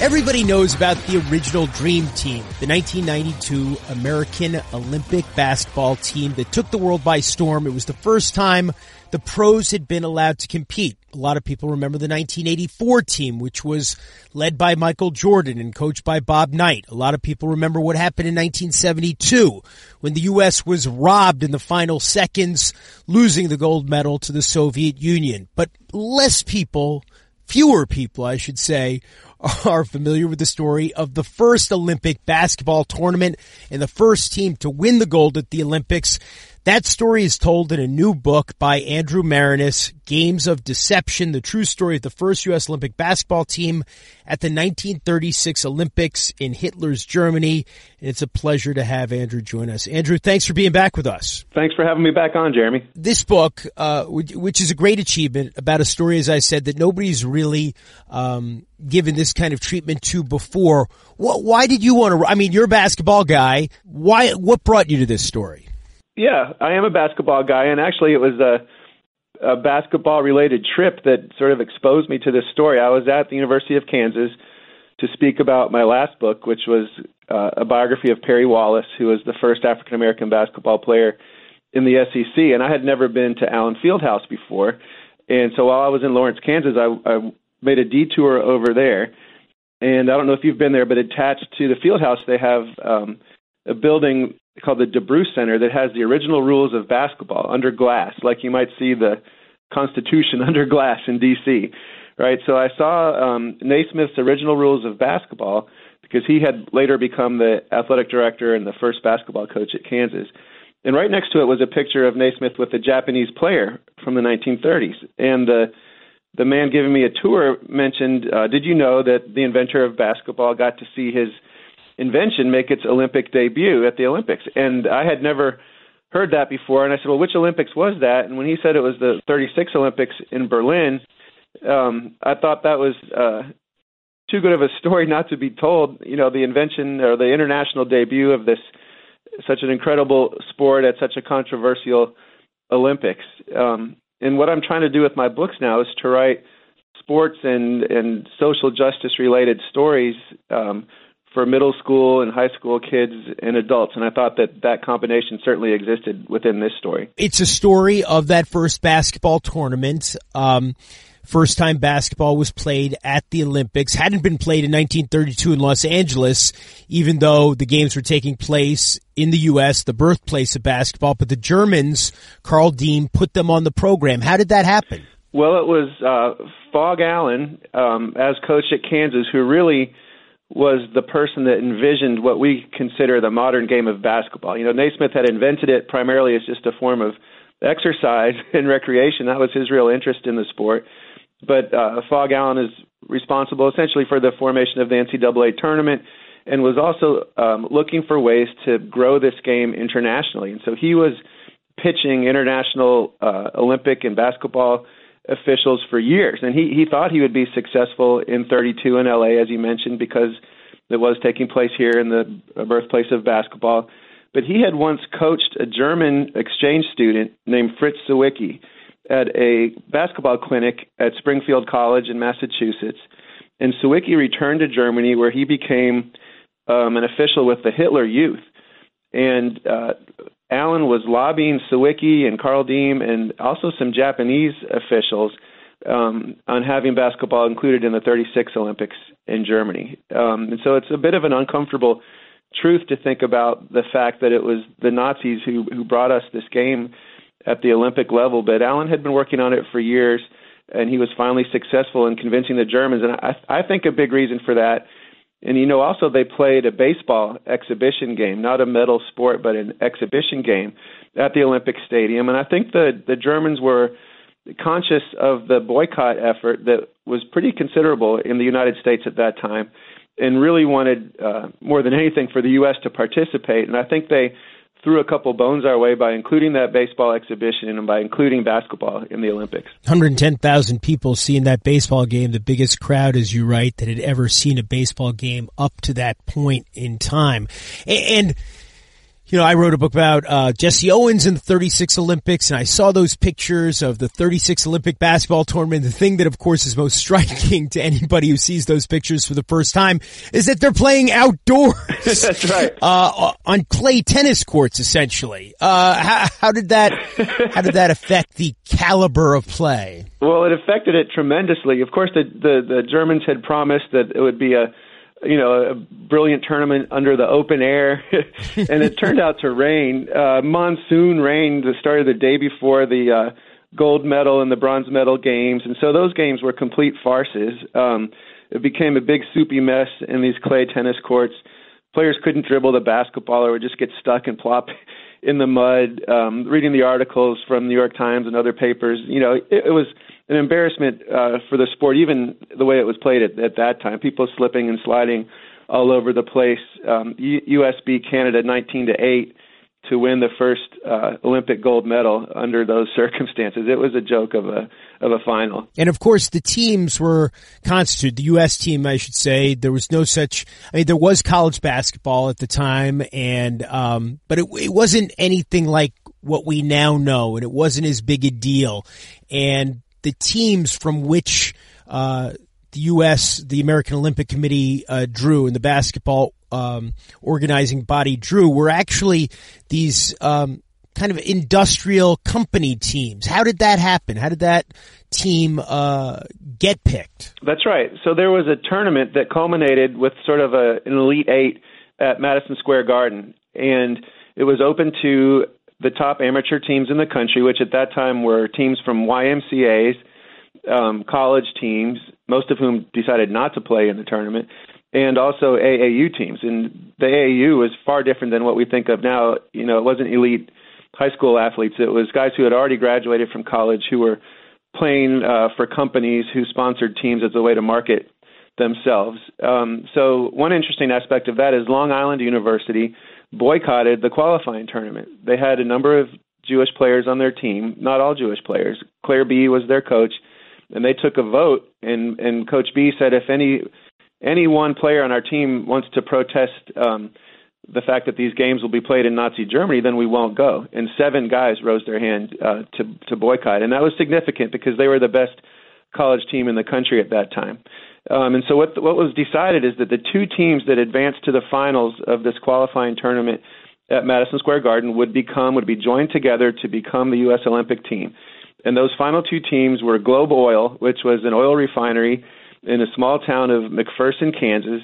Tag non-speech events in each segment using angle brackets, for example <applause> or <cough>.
Everybody knows about the original Dream Team, the 1992 American Olympic basketball team that took the world by storm. It was the first time the pros had been allowed to compete. A lot of people remember the 1984 team, which was led by Michael Jordan and coached by Bob Knight. A lot of people remember what happened in 1972 when the U.S. was robbed in the final seconds, losing the gold medal to the Soviet Union. But less people, fewer people, I should say, <laughs> are familiar with the story of the first Olympic basketball tournament and the first team to win the gold at the Olympics. That story is told in a new book by Andrew Maraniss, Games of Deception, the true story of the first U.S. Olympic basketball team at the 1936 Olympics in Hitler's Germany. And it's a pleasure to have Andrew join us. Andrew, thanks for being back with us. Thanks for having me back on, Jeremy. This book, uh, which is a great achievement about a story, as I said, that nobody's really um, given this kind of treatment to before. Why did you want to? I mean, you're a basketball guy. Why? What brought you to this story? Yeah, I am a basketball guy, and actually, it was a, a basketball related trip that sort of exposed me to this story. I was at the University of Kansas to speak about my last book, which was uh, a biography of Perry Wallace, who was the first African American basketball player in the SEC. And I had never been to Allen Fieldhouse before. And so while I was in Lawrence, Kansas, I, I made a detour over there. And I don't know if you've been there, but attached to the Fieldhouse, they have um, a building called the DeBruce Center that has the original rules of basketball under glass, like you might see the Constitution <laughs> under glass in D.C. Right. So I saw um, Naismith's original rules of basketball because he had later become the athletic director and the first basketball coach at Kansas. And right next to it was a picture of Naismith with a Japanese player from the 1930s. And the the man giving me a tour mentioned, uh, "Did you know that the inventor of basketball got to see his invention make its Olympic debut at the Olympics. And I had never heard that before. And I said, well, which Olympics was that? And when he said it was the 36 Olympics in Berlin, um, I thought that was uh, too good of a story not to be told. You know, the invention or the international debut of this such an incredible sport at such a controversial Olympics. Um, and what I'm trying to do with my books now is to write sports and and social justice related stories um, for middle school and high school kids and adults. And I thought that that combination certainly existed within this story. It's a story of that first basketball tournament. Um, first time basketball was played at the Olympics. Hadn't been played in 1932 in Los Angeles, even though the games were taking place in the U.S., the birthplace of basketball. But the Germans, Carl Diem, put them on the program. How did that happen? Well, it was uh, Phog Allen um, as coach at Kansas who really – was the person that envisioned what we consider the modern game of basketball. You know, Naismith had invented it primarily as just a form of exercise <laughs> and recreation. That was his real interest in the sport. But uh, Phog Allen is responsible essentially for the formation of the NCAA tournament and was also um, looking for ways to grow this game internationally. And so he was pitching international uh, Olympic and basketball officials for years, and he he thought he would be successful in 32 in LA, as you mentioned, because it was taking place here in the birthplace of basketball. But he had once coached a German exchange student named Fritz Sawicki at a basketball clinic at Springfield College in Massachusetts. And Sawicki returned to Germany, where he became um, an official with the Hitler Youth. And uh, Allen was lobbying Sawicki and Carl Diem and also some Japanese officials um, on having basketball included in the 36 Olympics in Germany. Um, and so it's a bit of an uncomfortable truth to think about the fact that it was the Nazis who, who brought us this game at the Olympic level. But Allen had been working on it for years, and he was finally successful in convincing the Germans. And I, I think a big reason for that and you know, also they played a baseball exhibition game, not a medal sport, but an exhibition game at the Olympic Stadium. And I think the the Germans were conscious of the boycott effort that was pretty considerable in the United States at that time, and really wanted uh, more than anything for the U.S. to participate. And I think they threw a couple bones our way by including that baseball exhibition and by including basketball in the Olympics. 110,000 people seeing that baseball game, the biggest crowd, as you write, that had ever seen a baseball game up to that point in time. And, you know, I wrote a book about uh, Jesse Owens in the 36 Olympics, and I saw those pictures of the 36 Olympic basketball tournament. The thing that, of course, is most <laughs> striking to anybody who sees those pictures for the first time is that they're playing outdoors. <laughs> That's right. Uh, on clay tennis courts, essentially. Uh, how, how did that how did that affect the caliber of play? Well, it affected it tremendously. Of course, the the, the Germans had promised that it would be a you know, a brilliant tournament under the open air, <laughs> and it turned out to rain. Uh, monsoon rain that started the day before the uh, gold medal and the bronze medal games, and so those games were complete farces. Um, it became a big soupy mess in these clay tennis courts. Players couldn't dribble the basketball or would just get stuck and plop in the mud. Um, reading the articles from New York Times and other papers, you know, it, it was an embarrassment uh, for the sport, even the way it was played at, at that time. People slipping and sliding all over the place. Um, U.S. beat Canada 19 to eight to win the first uh, Olympic gold medal under those <laughs> circumstances. It was a joke of a of a final. And of course, the teams were constituted. The U.S. team, I should say, there was no such. I mean, there was college basketball at the time, and um, but it, it wasn't anything like what we now know, and it wasn't as big a deal. And the teams from which uh, the U.S., the American Olympic Committee uh, drew, and the basketball um, organizing body drew were actually these um, kind of industrial company teams. How did that happen? How did that team uh, get picked? That's right. So there was a tournament that culminated with sort of a, an elite eight at Madison Square Garden, and it was open to the top amateur teams in the country, which at that time were teams from YMCA's, um, college teams, most of whom decided not to play in the tournament, and also AAU teams. And the AAU was far different than what we think of now. You know, it wasn't elite high school athletes. It was guys who had already graduated from college who were playing uh, for companies who sponsored teams as a way to market themselves. Um, so one interesting aspect of that is Long Island University boycotted the qualifying tournament. They had a number of Jewish players on their team, not all Jewish players. Clair Bee was their coach, and they took a vote. And And Coach Bee said, if any any one player on our team wants to protest um, the fact that these games will be played in Nazi Germany, then we won't go. And seven guys rose their hand uh, to to boycott, and that was significant because they were the best college team in the country at that time. Um, and so what what was decided is that the two teams that advanced to the finals of this qualifying tournament at Madison Square Garden would become would be joined together to become the U.S. Olympic team. And those final two teams were Globe Oil, which was an oil refinery in a small town of McPherson, Kansas,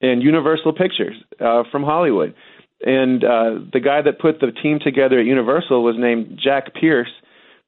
and Universal Pictures uh, from Hollywood. And uh, the guy that put the team together at Universal was named Jack Pierce,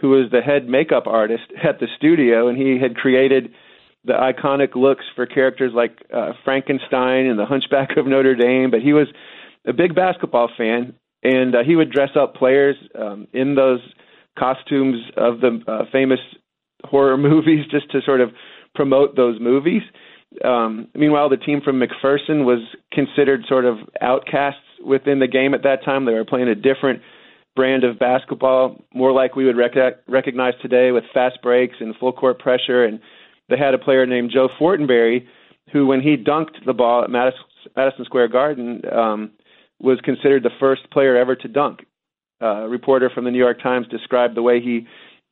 who was the head makeup artist <laughs> at the studio, and he had created the iconic looks for characters like uh, Frankenstein and the Hunchback of Notre Dame. But he was a big basketball fan, and uh, he would dress up players um, in those costumes of the uh, famous horror <laughs> movies just to sort of promote those movies. Um, meanwhile, the team from McPherson was considered sort of outcasts within the game at that time. They were playing a different brand of basketball, more like we would rec- recognize today with fast breaks and full court pressure. And they had a player named Joe Fortenberry, who, when he dunked the ball at Madison, Madison Square Garden, um, was considered the first player ever to dunk. Uh, a reporter from the New York Times described the way he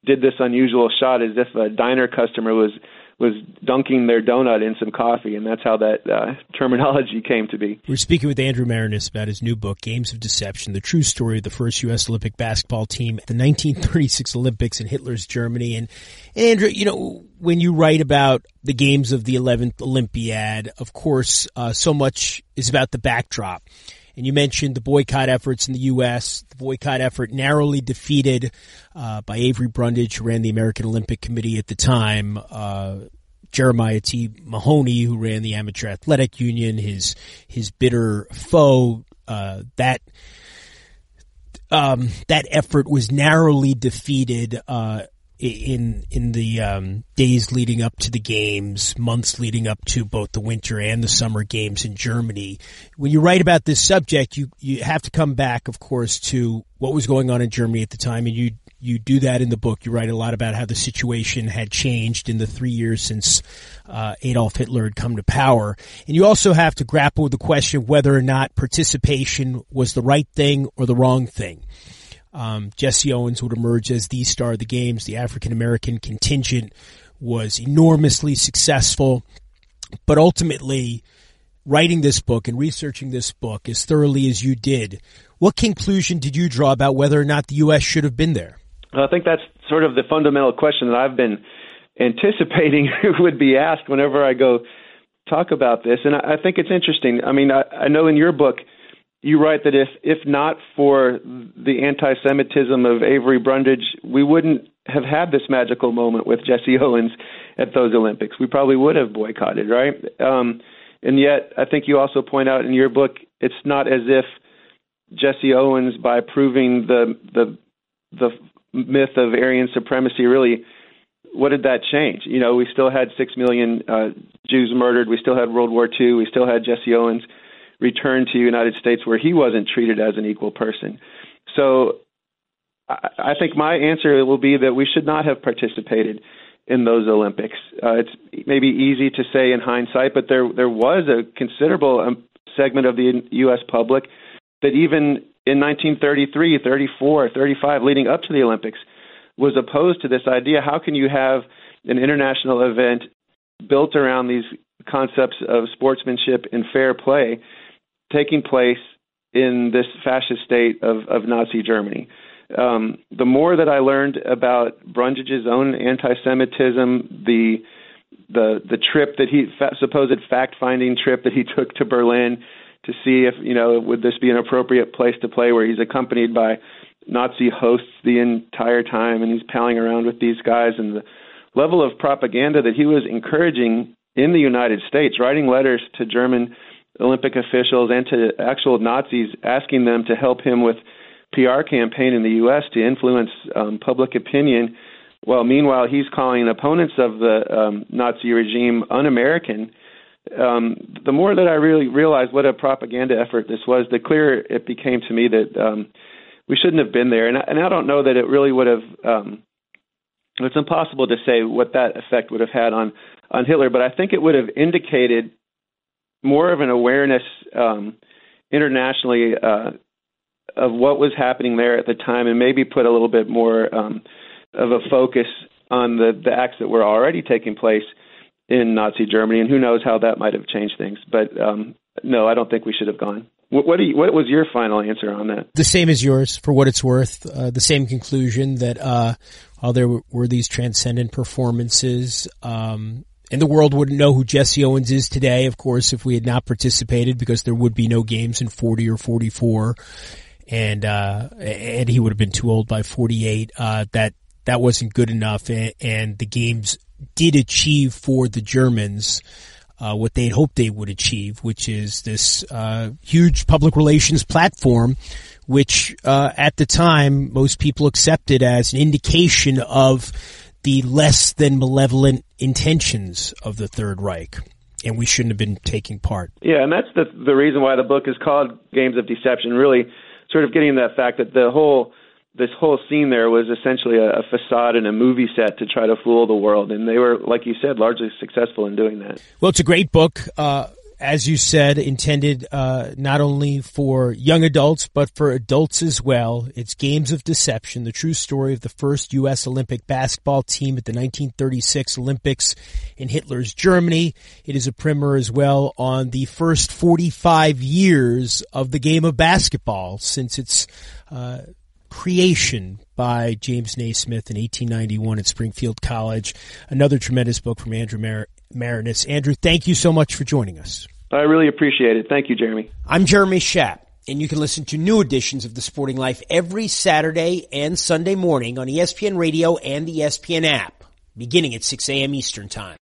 did this unusual shot as if a diner customer was was dunking their donut in some coffee, and that's how that uh, <laughs> terminology came to be. We're speaking with Andrew Maraniss about his new book, Games of Deception: The True Story of the First U.S. Olympic Basketball Team at the 1936 Olympics in Hitler's Germany. And, and Andrew, you know, when you write about the games of the 11th Olympiad, of course, uh, so much is about the backdrop. And you mentioned the boycott efforts in the U.S. The boycott effort narrowly defeated uh, by Avery Brundage, who ran the American Olympic Committee at the time. Uh, Jeremiah T. Mahoney, who ran the Amateur Athletic Union, his his bitter foe. Uh, that um, that effort was narrowly defeated uh, in in the um, days leading up to the games, months leading up to both the winter and the summer games in Germany. When you write about this subject, you you have to come back, of course, to what was going on in Germany at the time, and you you do that in the book. You write a lot about how the situation had changed in the three years since uh, Adolf Hitler had come to power, and you also have to grapple with the question of whether or not participation was the right thing or the wrong thing. Um, Jesse Owens would emerge as the star of the games. The African American contingent was enormously successful, but ultimately, writing this book and researching this book as thoroughly as you did, what conclusion did you draw about whether or not the U.S. should have been there? I think that's sort of the fundamental question that I've been anticipating <laughs> would be asked whenever I go talk about this. And I, think it's interesting. I mean, I, I know in your book you write that if if not for the anti-Semitism of Avery Brundage, we wouldn't have had this magical moment with Jesse <laughs> Owens at those Olympics. We probably would have boycotted, right? Um, and yet, I think you also point out in your book, it's not as if Jesse Owens, by proving the the the myth of Aryan supremacy, really, what did that change? You know, we still had six million uh, Jews murdered. We still had World War II. We still had Jesse Owens return to the United States where he wasn't treated as an equal person. So I, I think my answer will be that we should not have participated in those Olympics. Uh, it's maybe easy to say in hindsight, but there there was a considerable um, segment of the U.S. public that even in 1933, 34, 35, leading up to the Olympics, was opposed to this idea. How can you have an international event built around these concepts of sportsmanship and fair play taking place in this fascist state of, of Nazi Germany. Um, the more that I learned about Brundage's own anti-Semitism, the the the trip that he fa- supposed fact-finding trip that he <laughs> took to Berlin to see if you know would this be an appropriate place to play, where he's accompanied by Nazi hosts the entire time, and he's palling around with these guys, and the level of propaganda that he was encouraging in the United States, writing letters to German Olympic officials and to actual Nazis asking them to help him with PR campaign in the U.S. to influence um, public opinion. Well, meanwhile he's calling opponents of the um, Nazi regime un-American. Um, the more that I really realized what a propaganda effort this was, the clearer it became to me that um, we shouldn't have been there. And I, and I don't know that it really would have. Um, it's impossible to say what that effect would have had on on Hitler, but I think it would have indicated more of an awareness um, internationally uh, of what was happening there at the time, and maybe put a little bit more um, of a focus on the, the acts that were already taking place in Nazi Germany, and who knows how that might have changed things. But um, no, I don't think we should have gone. What, what, you, what, was your final answer on that? The same as yours, for what it's worth. Uh, the same conclusion that uh, while there were, these transcendent performances, um, and the world wouldn't know who Jesse Owens is today, of course, if we had not participated because there would be no games in 40 or 44. And, uh, and he would have been too old by 48. Uh, that, that wasn't good enough. And, and the games did achieve for the Germans, uh, what they had hoped they would achieve, which is this, uh, huge public relations platform, which, uh, at the time, most people accepted as an indication of, the less than malevolent intentions of the Third Reich. And we shouldn't have been taking part. Yeah, and that's the the reason why the book is called Games of Deception. Really, sort of getting that fact that the whole this whole scene there was essentially a, a, facade and a movie set to try to fool the world, and they were, like you said, largely successful in doing that. Well, it's a great book. Uh, as you said, intended uh, not only for young adults but for adults as well. It's Games of Deception, the true story of the first U.S. Olympic basketball team at the 1936 Olympics in Hitler's Germany. It is a primer as well on the first 45 years of the game of basketball since its uh, creation by James Naismith in 1891 at Springfield College. Another tremendous book from Andrew Mar- Martinus. Andrew, thank you so much for joining us. I really appreciate it. Thank you, Jeremy. I'm Jeremy Schaap, and you can listen to new editions of The Sporting Life every Saturday and Sunday morning on ESPN Radio and the ESPN app, beginning at 6 a.m. Eastern Time.